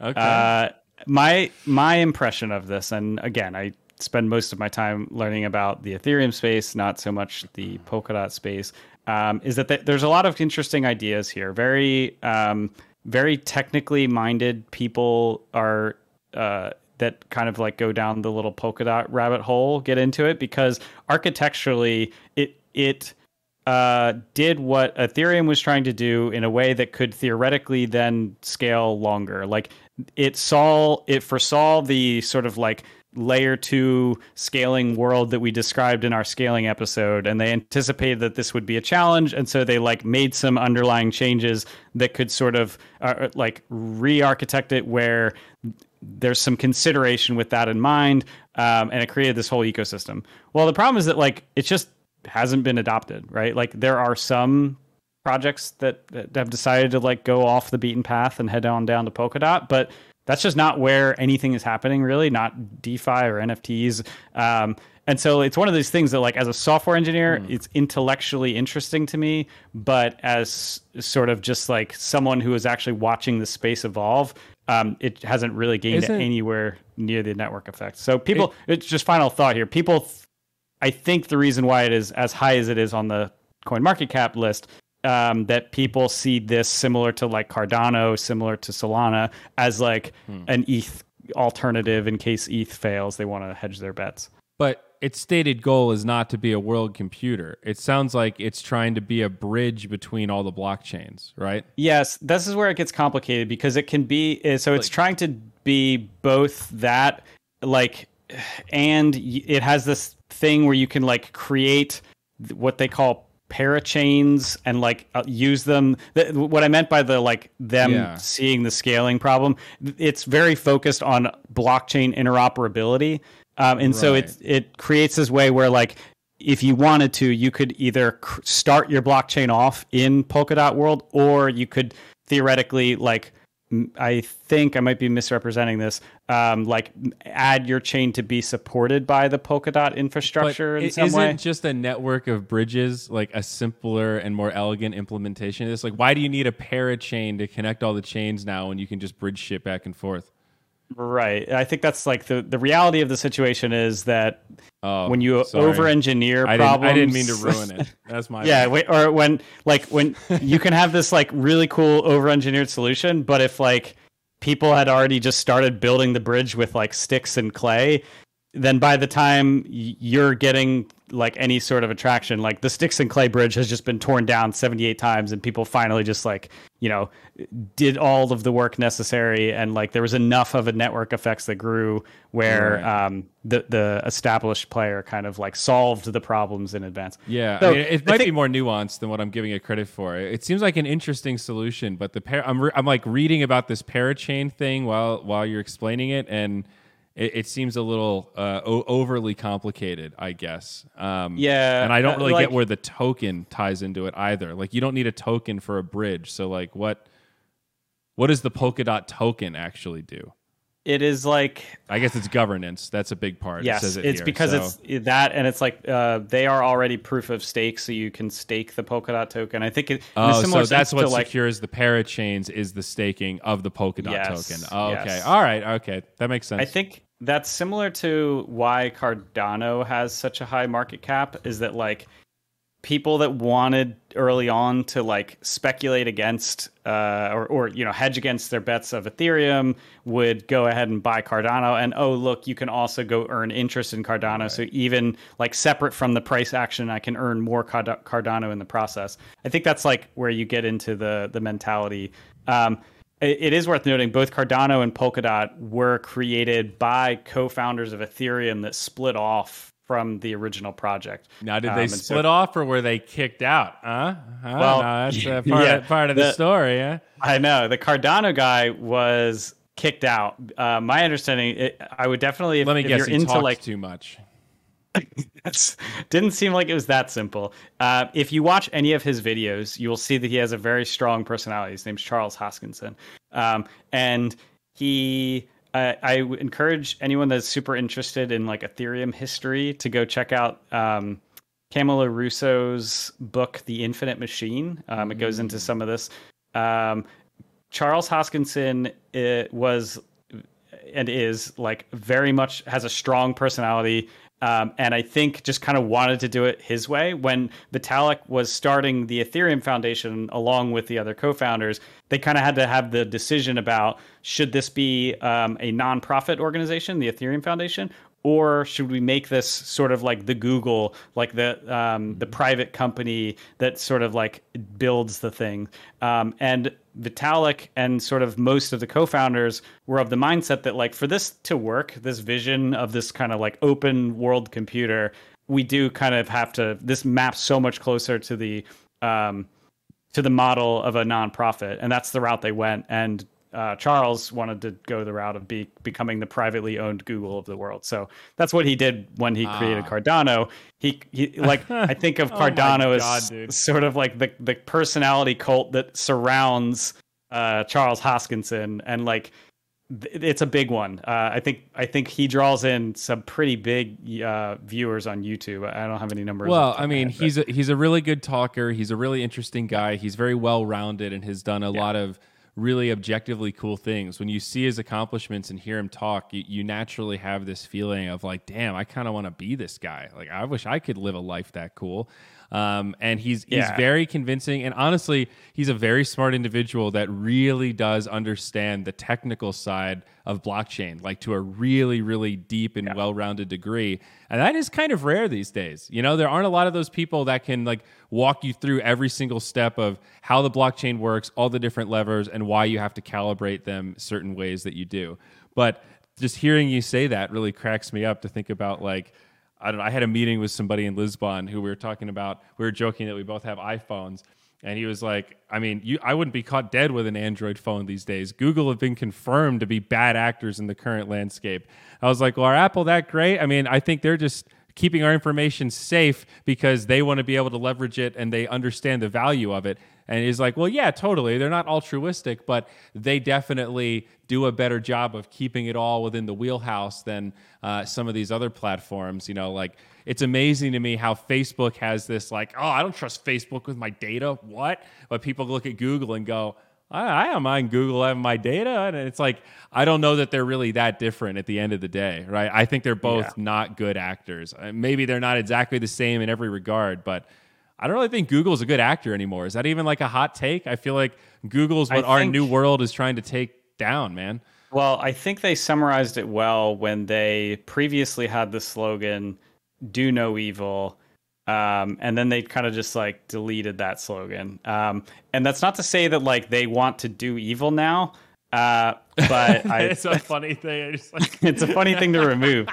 Okay. Uh, my my impression of this, and again, I spend most of my time learning about the Ethereum space, not so much the Polkadot space. Um, is that th- there's a lot of interesting ideas here. Very um, very technically minded people are. Uh, that kind of like go down the little Polkadot rabbit hole, get into it because architecturally, it it uh, did what Ethereum was trying to do in a way that could theoretically then scale longer. Like it saw it foresaw the sort of like layer two scaling world that we described in our scaling episode and they anticipated that this would be a challenge and so they like made some underlying changes that could sort of uh, like re-architect it where there's some consideration with that in mind um, and it created this whole ecosystem well the problem is that like it's just hasn't been adopted right? Like there are some projects that, that have decided to like go off the beaten path and head on down to polkadot but that's just not where anything is happening really not defi or nfts um, and so it's one of these things that like as a software engineer it's intellectually interesting to me but as sort of just like someone who is actually watching the space evolve um, it hasn't really gained Isn't- anywhere near the network effect. So people it's just final thought here. People I think the reason why it is as high as it is on the coin market cap list um, that people see this similar to like Cardano, similar to Solana, as like hmm. an ETH alternative in case ETH fails. They want to hedge their bets. But its stated goal is not to be a world computer. It sounds like it's trying to be a bridge between all the blockchains, right? Yes, this is where it gets complicated because it can be eh, so it's like, trying to be both that like and it has this thing where you can like create what they call parachains and like uh, use them what i meant by the like them yeah. seeing the scaling problem it's very focused on blockchain interoperability um, and right. so it it creates this way where like if you wanted to you could either start your blockchain off in polkadot world or you could theoretically like I think I might be misrepresenting this. Um, like, add your chain to be supported by the Polkadot infrastructure but in some way. isn't way. just a network of bridges like a simpler and more elegant implementation of this? Like, why do you need a parachain to connect all the chains now when you can just bridge shit back and forth? Right. I think that's like the the reality of the situation is that oh, when you over engineer problems, I didn't mean to ruin it. That's my yeah. Wait, or when like when you can have this like really cool over engineered solution, but if like people had already just started building the bridge with like sticks and clay, then by the time you're getting like any sort of attraction. Like the Sticks and Clay Bridge has just been torn down 78 times, and people finally just like you know did all of the work necessary, and like there was enough of a network effects that grew where right. um, the the established player kind of like solved the problems in advance. Yeah, so, I mean, it might think, be more nuanced than what I'm giving it credit for. It seems like an interesting solution, but the par- I'm re- I'm like reading about this parachain thing while while you're explaining it and it, it seems a little uh, o- overly complicated, I guess. Um, yeah, and I don't uh, really like, get where the token ties into it either. Like, you don't need a token for a bridge, so like, what what does the Polkadot token actually do? It is like I guess it's governance. That's a big part. Yes, it it's here, because so. it's that, and it's like uh, they are already proof of stake, so you can stake the Polkadot token. I think it. Oh, so that's what like, secures the parachains is the staking of the Polkadot yes, token. Oh, okay, yes. all right, okay, that makes sense. I think that's similar to why Cardano has such a high market cap. Is that like people that wanted early on to like speculate against uh, or, or you know hedge against their bets of Ethereum would go ahead and buy Cardano and oh look you can also go earn interest in Cardano right. so even like separate from the price action I can earn more Cardano in the process I think that's like where you get into the the mentality um, it is worth noting both Cardano and Polkadot were created by co-founders of Ethereum that split off from the original project. Now, did they um, split so, off or were they kicked out? Huh? huh? Well, no, that's uh, part, yeah, of, part of the, the, story. Yeah, I know the Cardano guy was kicked out. Uh, my understanding, it, I would definitely. If, Let me if guess. You're he into like too much. didn't seem like it was that simple. Uh, if you watch any of his videos, you will see that he has a very strong personality. His name's Charles Hoskinson, um, and he. Uh, I encourage anyone that's super interested in like Ethereum history to go check out um, Camila Russo's book, The Infinite Machine. Um, it goes into mm. some of this. Um, Charles Hoskinson it was and is like very much has a strong personality um, and I think just kind of wanted to do it his way. When Vitalik was starting the Ethereum Foundation along with the other co founders, they kind of had to have the decision about should this be um, a nonprofit organization, the Ethereum Foundation, or should we make this sort of like the Google, like the um, the private company that sort of like builds the thing? Um, and Vitalik and sort of most of the co-founders were of the mindset that like for this to work, this vision of this kind of like open world computer, we do kind of have to. This maps so much closer to the um, to the model of a nonprofit, and that's the route they went. And uh, Charles wanted to go the route of be, becoming the privately owned Google of the world. So that's what he did when he created ah. Cardano. He, he like I think of oh Cardano oh God, as sort of like the the personality cult that surrounds uh, Charles Hoskinson, and like it's a big one. Uh, I think I think he draws in some pretty big uh, viewers on YouTube. I don't have any numbers. Well, I mean, he's a, he's a really good talker. He's a really interesting guy. He's very well rounded and has done a yeah. lot of really objectively cool things. When you see his accomplishments and hear him talk, you, you naturally have this feeling of like, damn, I kind of want to be this guy. Like, I wish I could live a life that cool. Um, and he's he's Yeah. very convincing, and honestly, he's a very smart individual that really does understand the technical side of blockchain, like to a really, really deep and well-rounded degree. And that is kind of rare these days. You know, there aren't a lot of those people that can like walk you through every single step of how the blockchain works, all the different levers, and why you have to calibrate them certain ways that you do. But just hearing you say that really cracks me up to think about like I don't know. I had a meeting with somebody in Lisbon who we were talking about. We were joking that we both have iPhones, and he was like, "I mean, you, I wouldn't be caught dead with an Android phone these days. Google have been confirmed to be bad actors in the current landscape." I was like, "Well, are Apple that great? I mean, I think they're just." keeping our information safe because they want to be able to leverage it and they understand the value of it. And he's like, well, yeah, totally. They're not altruistic, but they definitely do a better job of keeping it all within the wheelhouse than uh, some of these other platforms. You know, like it's amazing to me how Facebook has this, like, oh, I don't trust Facebook with my data. What? But people look at Google and go, I, I don't mind Google having my data. And it's like, I don't know that they're really that different at the end of the day, right? I think they're both Yeah. not good actors. Uh, Maybe they're not exactly the same in every regard, but I don't really think Google's a good actor anymore. Is that even like a hot take? I feel like Google's what I our new world is trying to take down, man. Well, I think they summarized it well when they previously had the slogan "Do no evil," um, and then they kind of just like deleted that slogan. Um, and that's not to say that like they want to do evil now, uh, but I, it's a funny thing. I just like, it's a funny thing to remove.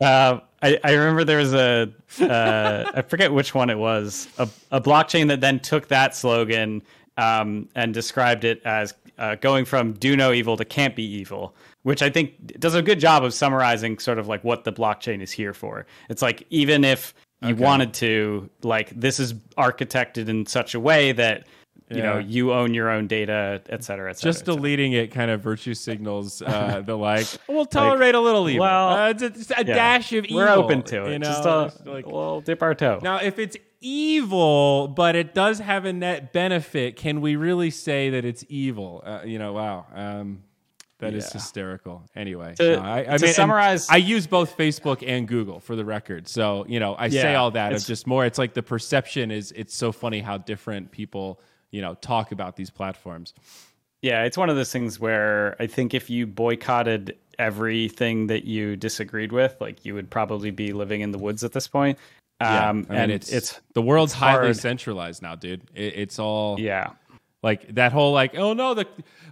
Uh, I, I remember there was a uh, I forget which one it was a, a blockchain that then took that slogan um, and described it as uh, going from do no evil to can't be evil, which I think does a good job of summarizing sort of like what the blockchain is here for. It's like even if you wanted to, like this is architected in such a way that you know you own your own data, et cetera, et cetera. just et cetera. deleting it kind of virtue signals uh, the like, we'll tolerate a little evil. well, uh, it's a, it's a Yeah. dash of evil. We're open to it. You know? just a, It's like- we'll dip our toe. Now, if it's evil, but it does have a net benefit, can we really say that it's evil? Uh, you know, wow. Um, that is Yeah. hysterical. Anyway, To- no, I, I to mean, summarize- I use both Facebook and Google for the record. So, you know, I say all that. It's it's- just more, it's like the perception is, it's so funny how different people, you know, talk about these platforms. Yeah, it's one of those things where I think if you boycotted everything that you disagreed with, like you would probably be living in the woods at this point. Yeah, Um, I mean, and it's, it's the world's it's highly centralized now, dude. It, it's all yeah, Like that whole like, oh no, the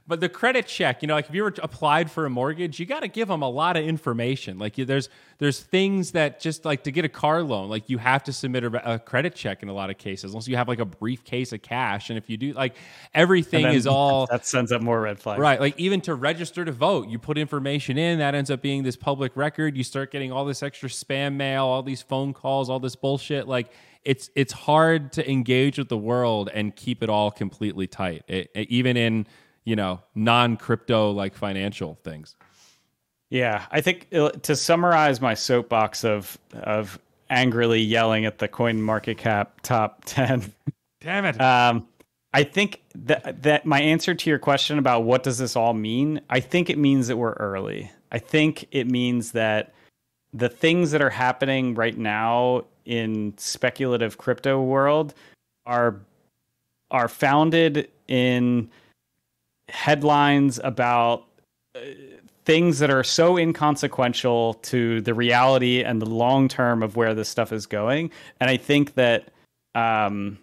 but the credit check, you know, like if you were applied for a mortgage, you got to give them a lot of information. Like you, there's there's things that just like to get a car loan, like you have to submit a, a credit check in a lot of cases, unless you have like a briefcase of cash. And if you do, like everything then is all that sends up more red flags. Right. Like even to register to vote, you put information in, that ends up being this public record. You start getting all this extra spam mail, all these phone calls, all this bullshit. Like it's it's hard to engage with the world and keep it all completely tight. It, it- even in, you know, non-crypto like financial things. Yeah, I think uh, to summarize my soapbox of of angrily yelling at the coin market cap top ten. Damn it. Um, I think that that my answer to your question about what does this all mean, I think it means that we're early. I think it means that the things that are happening right now in speculative crypto world are are founded in headlines about uh, things that are so inconsequential to the reality and the long term of where this stuff is going and i think that um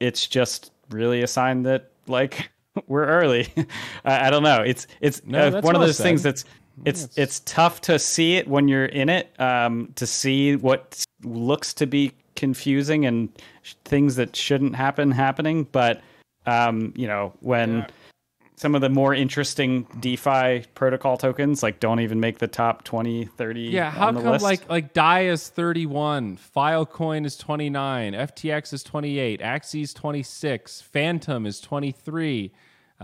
it's just really a sign that like we're early. I, I don't know. It's it's No, uh, one of well those things that's it's it's tough to see it when you're in it. Um, to see what looks to be confusing and sh- things that shouldn't happen happening, but um, you know when. Some of the more interesting DeFi protocol tokens like don't even make the top 20, 30 Yeah, how on the come list. like like DAI is 31, Filecoin is 29, FTX is 28, Axie is 26, Fantom is 23.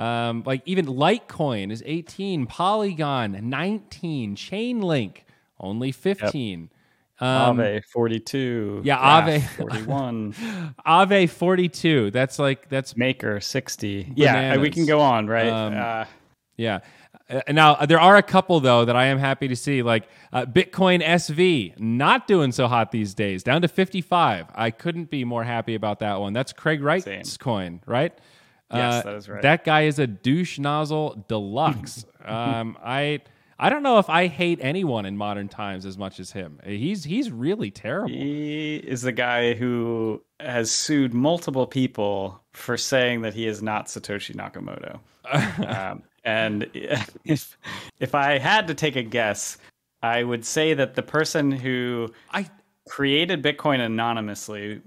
Um, like even Litecoin is 18, Polygon 19, Chainlink only 15. Um, Aave 42. yeah, Ave Aave. 41. Aave 42. That's like that's Maker 60. Yeah, we can go on, right? Um, uh, Yeah. Uh, now uh, there are a couple though that I am happy to see, like uh, Bitcoin SV, not doing so hot these days, down to fifty five. I couldn't be more happy about that one. That's Craig Wright's Same. coin, right? Yes, Uh, that is right. That guy is a douche nozzle deluxe. um, I I don't know if I hate anyone in modern times as much as him. He's he's really terrible. He is the guy who has sued multiple people for saying that he is not Satoshi Nakamoto. um, and if if I had to take a guess, I would say that the person who I created Bitcoin anonymously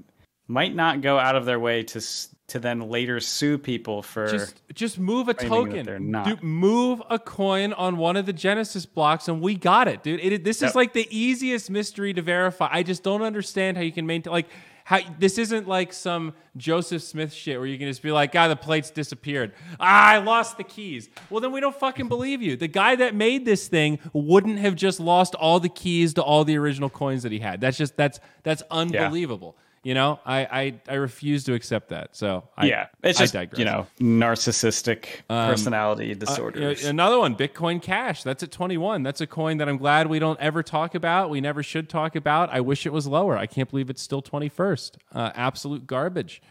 might not go out of their way to to then later sue people for just just move a token. they're not. Dude, move a coin on one of the Genesis blocks, and we got it, dude. It, this is like the easiest mystery to verify. I just don't understand how you can maintain like how this isn't like some Joseph Smith shit where you can just be like, "Ah, the plates disappeared. Ah, I lost the keys." Well, then we don't fucking believe you. The guy that made this thing wouldn't have just lost all the keys to all the original coins that he had. That's just that's that's unbelievable. You know, I, I I refuse to accept that. So I, yeah, it's just digress. you know narcissistic personality Uh, disorders. know, another one, Bitcoin Cash. That's at 21. That's a coin that I'm glad we don't ever talk about. We never should talk about. I wish it was lower. I can't believe it's still 21st. Uh, absolute garbage.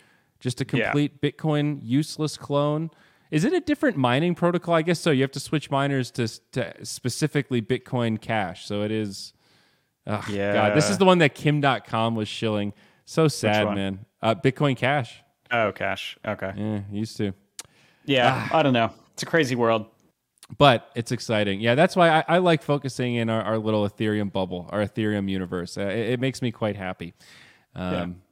Just a Yeah. complete Bitcoin useless clone. Is it a different mining protocol? I guess so. You have to switch miners to, to specifically Bitcoin Cash. So it is. Ugh, Yeah. God, this is the one that Kim Dotcom was shilling. So sad, man. Uh, Bitcoin Cash. oh, cash. Okay. Yeah, used to. Yeah, Ah. I don't know. It's a crazy world. but it's exciting. Yeah, that's why I, I like focusing in our, our little Ethereum bubble, our Ethereum universe. Uh, it, it makes me quite happy. Um,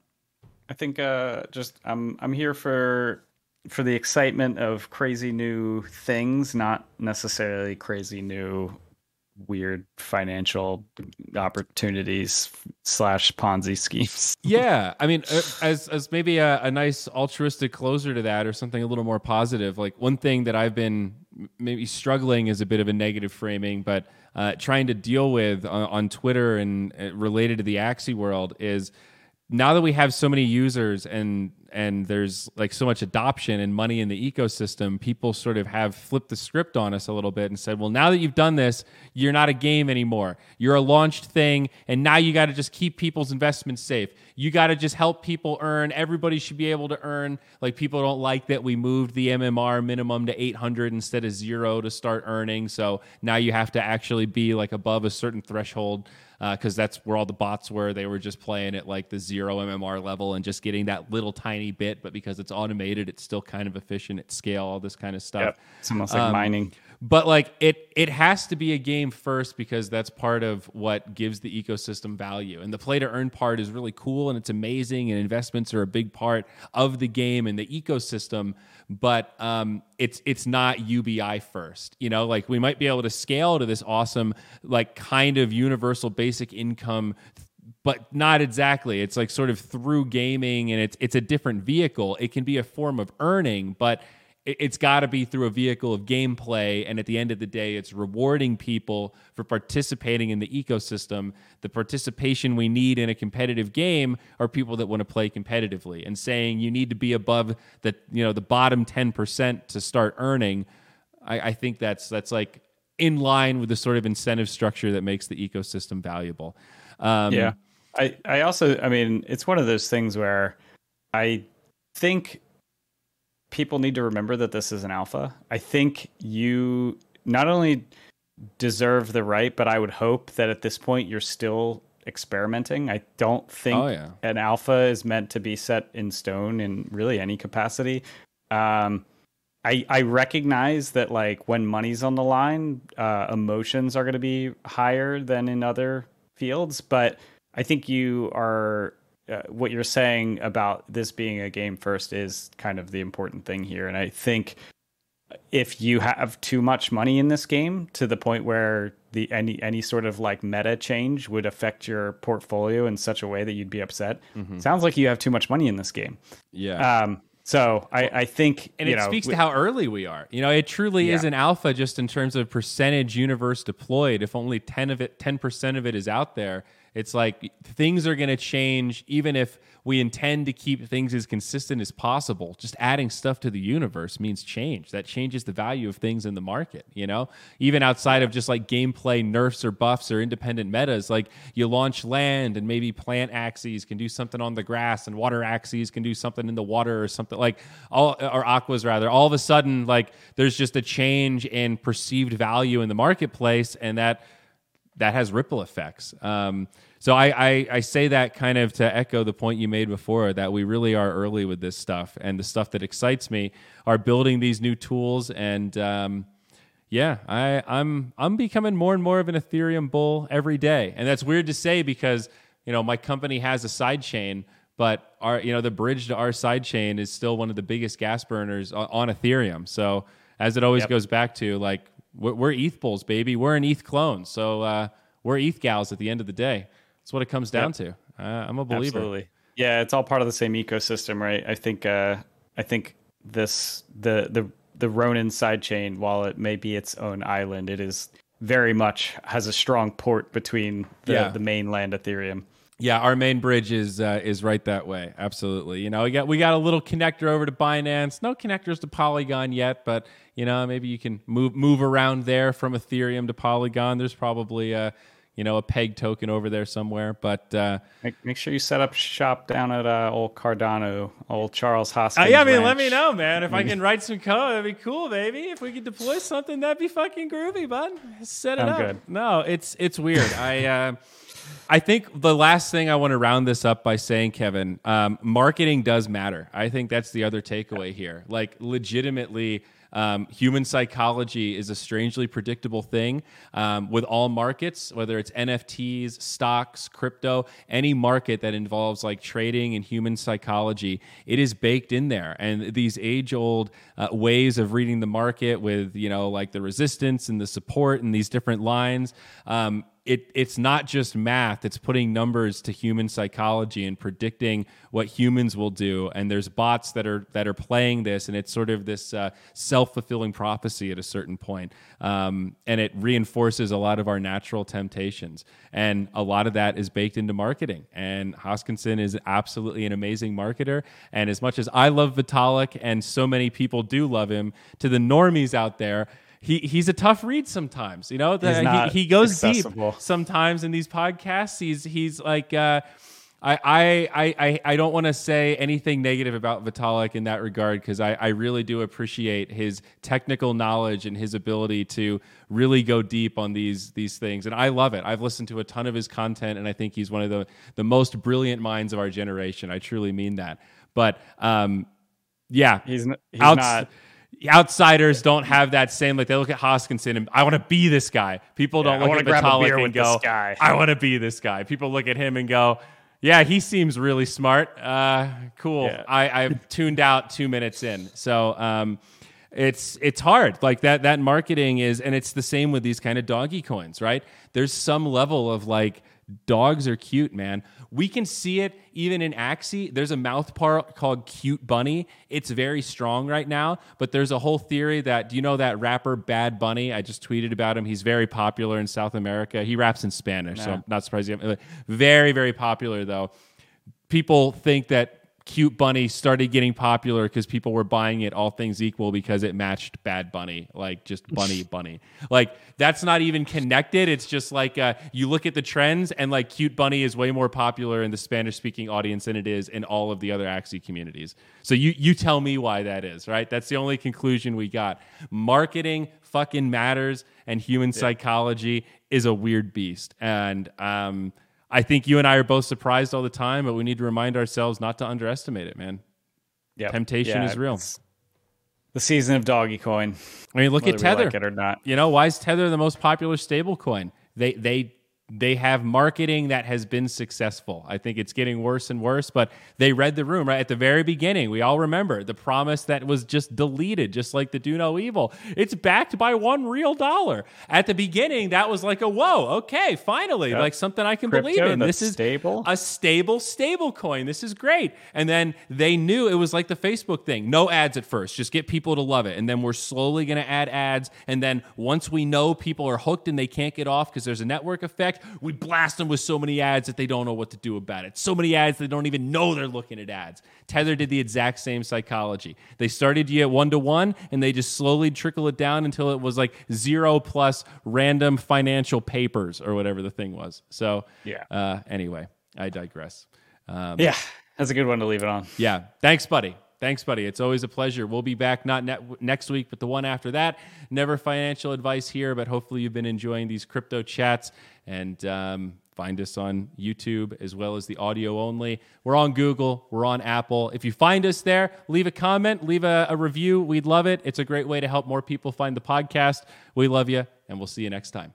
I think uh, just I'm I'm here for for the excitement of crazy new things, not necessarily crazy new weird financial opportunities slash Ponzi schemes. yeah, I mean, uh, as as maybe a, a nice altruistic closer to that, or something a little more positive. Like one thing that I've been maybe struggling is a bit of a negative framing, but uh, trying to deal with on, on Twitter and uh, related to the Axie world is now that we have so many users and and there's like so much adoption and money in the ecosystem, people sort of have flipped the script on us a little bit and said, "Well, now that you've done this, you're not a game anymore. You're a launched thing, and now you got to just keep people's investments safe. You got to just help people earn. Everybody should be able to earn. Like people don't like that we moved the MMR minimum to 800 instead of zero to start earning. So now you have to actually be like above a certain threshold." Because that's where all the bots were. They were just playing at like the zero MMR level and just getting that little tiny bit. But because it's automated, it's still kind of efficient at scale. All this kind of stuff. Yep. It's almost like Um, mining. But like it, it has to be a game first because that's part of what gives the ecosystem value. And the play to earn part is really cool and it's amazing. And investments are a big part of the game and the ecosystem. But um, it's it's not UBI first. You know, like we might be able to scale to this awesome, like kind of universal basic income but not exactly. It's like sort of through gaming, and it's it's a different vehicle. It can be a form of earning, but it's got to be through a vehicle of gameplay. And at the end of the day, it's rewarding people for participating in the ecosystem. The participation we need in a competitive game are people that want to play competitively, and saying you need to be above the you know the bottom ten percent to start earning. I, I think that's that's like in line with the sort of incentive structure that makes the ecosystem valuable. Um, yeah. I, I also, I mean, it's one of those things where I think people need to remember that this is an alpha. I think you not only deserve the right, but I would hope that at this point you're still experimenting. I don't think Oh, yeah. an alpha is meant to be set in stone in really any capacity. Um, I, I recognize that like when money's on the line, uh, emotions are going to be higher than in other fields, but I think you are uh, what you're saying about this being a game first is kind of the important thing here, and I think if you have too much money in this game to the point where the any any sort of like meta change would affect your portfolio in such a way that you'd be upset, sounds like you have too much money in this game. Yeah. Um, so I, I think and it know, speaks we- to how early we are. You know, it truly is an alpha just in terms of percentage universe deployed. If only ten of it, ten percent of it is out there, It's like things are going to change even if we intend to keep things as consistent as possible. Just adding stuff to the universe means change. That changes the value of things in the market, you know? Even outside of just like gameplay nerfs or buffs or independent metas, like you launch land and maybe plant Axies can do something on the grass and water Axies can do something in the water or something like all or aquas rather. All of a sudden like there's just a change in perceived value in the marketplace and that that has ripple effects. Um, so I, I, I, say that kind of to echo the point you made before that we really are early with this stuff, and the stuff that excites me are building these new tools. And um, yeah, I, I'm I'm becoming more and more of an Ethereum bull every day, and that's weird to say because you know my company has a side chain, but our you know the bridge to our side chain is still one of the biggest gas burners on, on Ethereum. So as it always yep. goes back to like we're, we're ETH bulls, baby. We're an ETH clone, so uh, we're ETH gals at the end of the day. That's what it comes down yep. to. Uh, I'm a believer. Absolutely. Yeah, it's all part of the same ecosystem, right? I think. Uh, I think this the the the Ronin sidechain, while it may be its own island, it is very much has a strong port between the, yeah. the mainland Ethereum. Yeah, our main bridge is uh, is right that way. Absolutely. You know, we got we got a little connector over to Binance. No connectors to Polygon yet, but you know, maybe you can move move around there from Ethereum to Polygon. There's probably a you know a peg token over there somewhere. But uh, make, make sure you set up shop down at uh, old Cardano, old Charles Hoskins. Uh, yeah, I mean, ranch. let me know, man. If I can write some code, that'd be cool, baby. If we could deploy something, that'd be fucking groovy, bud. Set it I'm up. Good. No, it's it's weird. I. I think the last thing I want to round this up by saying, Kevin, um, marketing does matter. I think that's the other takeaway here. Like, legitimately, um, human psychology is a strangely predictable thing um, with all markets, whether it's NFTs, stocks, crypto, any market that involves like trading and human psychology. It is baked in there, and these age-old uh, ways of reading the market with you know like the resistance and the support and these different lines. Um, it it's not just math it's putting numbers to human psychology and predicting what humans will do. And there's bots that are that are playing this and it's sort of this uh, self-fulfilling prophecy at a certain point. Um, and it reinforces a lot of our natural temptations. And a lot of that is baked into marketing. And hoskinson is absolutely an amazing marketer. And as much as i love vitalik and so many people do love him to the normies out there he he's a tough read sometimes. You know, the, he, he goes accessible. deep sometimes in these podcasts. He's he's like. Uh, I, I, I, I don't want to say anything negative about Vitalik in that regard because I, I really do appreciate his technical knowledge and his ability to really go deep on these these things. And I love it. I've listened to a ton of his content and I think he's one of the, the most brilliant minds of our generation. I truly mean that. But um, yeah, he's, he's not outsiders don't have that same like they look at Hoskinson and I want to be this guy. People don't look at Vitalik and go, I want to be this guy. People look at him and go, yeah, he seems really smart. Uh, cool. Yeah. I, I've tuned out two minutes in. So um, it's it's hard. Like that that marketing is, and it's the same with these kind of doggy coins, right? There's some level of like dogs are cute, man. We can see it even in Axie. There's a mouth part called Cute Bunny. It's very strong right now, but there's a whole theory that do you know that rapper Bad Bunny? I just tweeted about him. He's very popular in South America. He raps in Spanish, nah. so I'm not surprised. Very, very popular though. People think that Cute Bunny started getting popular because people were buying it all things equal because it matched Bad Bunny, like just Bunny Bunny. Like that's not even connected. It's just like uh, you look at the trends and like Cute Bunny is way more popular in the Spanish speaking audience than it is in all of the other Axie communities. So you you tell me why that is, right? That's the only conclusion we got. Marketing fucking matters, and human yeah. psychology is a weird beast, and um I think you and I are both surprised all the time, but we need to remind ourselves not to underestimate it, man. Yeah, temptation yeah, is real. The season of doggy coin. I mean, look at Tether. Like it or not. You know, why is Tether the most popular stable coin? They they they have marketing that has been successful. I think it's getting worse and worse, but they read the room right at the very beginning. We all remember the promise that was just deleted, just like the Do No Evil. It's backed by one real dollar. At the beginning, that was like a whoa, okay, finally, yep. like something I can Crypto believe in. This is stable, a stable, stable coin. This is great. And then they knew it was like the Facebook thing no ads at first, just get people to love it. And then we're slowly going to add ads. And then once we know people are hooked and they can't get off because there's a network effect, We blast them with so many ads that they don't know what to do about it. So many ads they don't even know they're looking at ads. Tether did the exact same psychology. They started you at one to one, and they just slowly trickle it down until it was like zero plus random financial papers or whatever the thing was. So yeah. Uh, anyway, I digress. Um, yeah, that's a good one to leave it on. Yeah, thanks, buddy. Thanks, buddy. It's always a pleasure. We'll be back not ne- next week, but the one after that. Never financial advice here, but hopefully you've been enjoying these crypto chats and um, find us on YouTube as well as the audio only. We're on Google, we're on Apple. If you find us there, leave a comment, leave a, a review. We'd love it. It's a great way to help more people find the podcast. We love you, and we'll see you next time.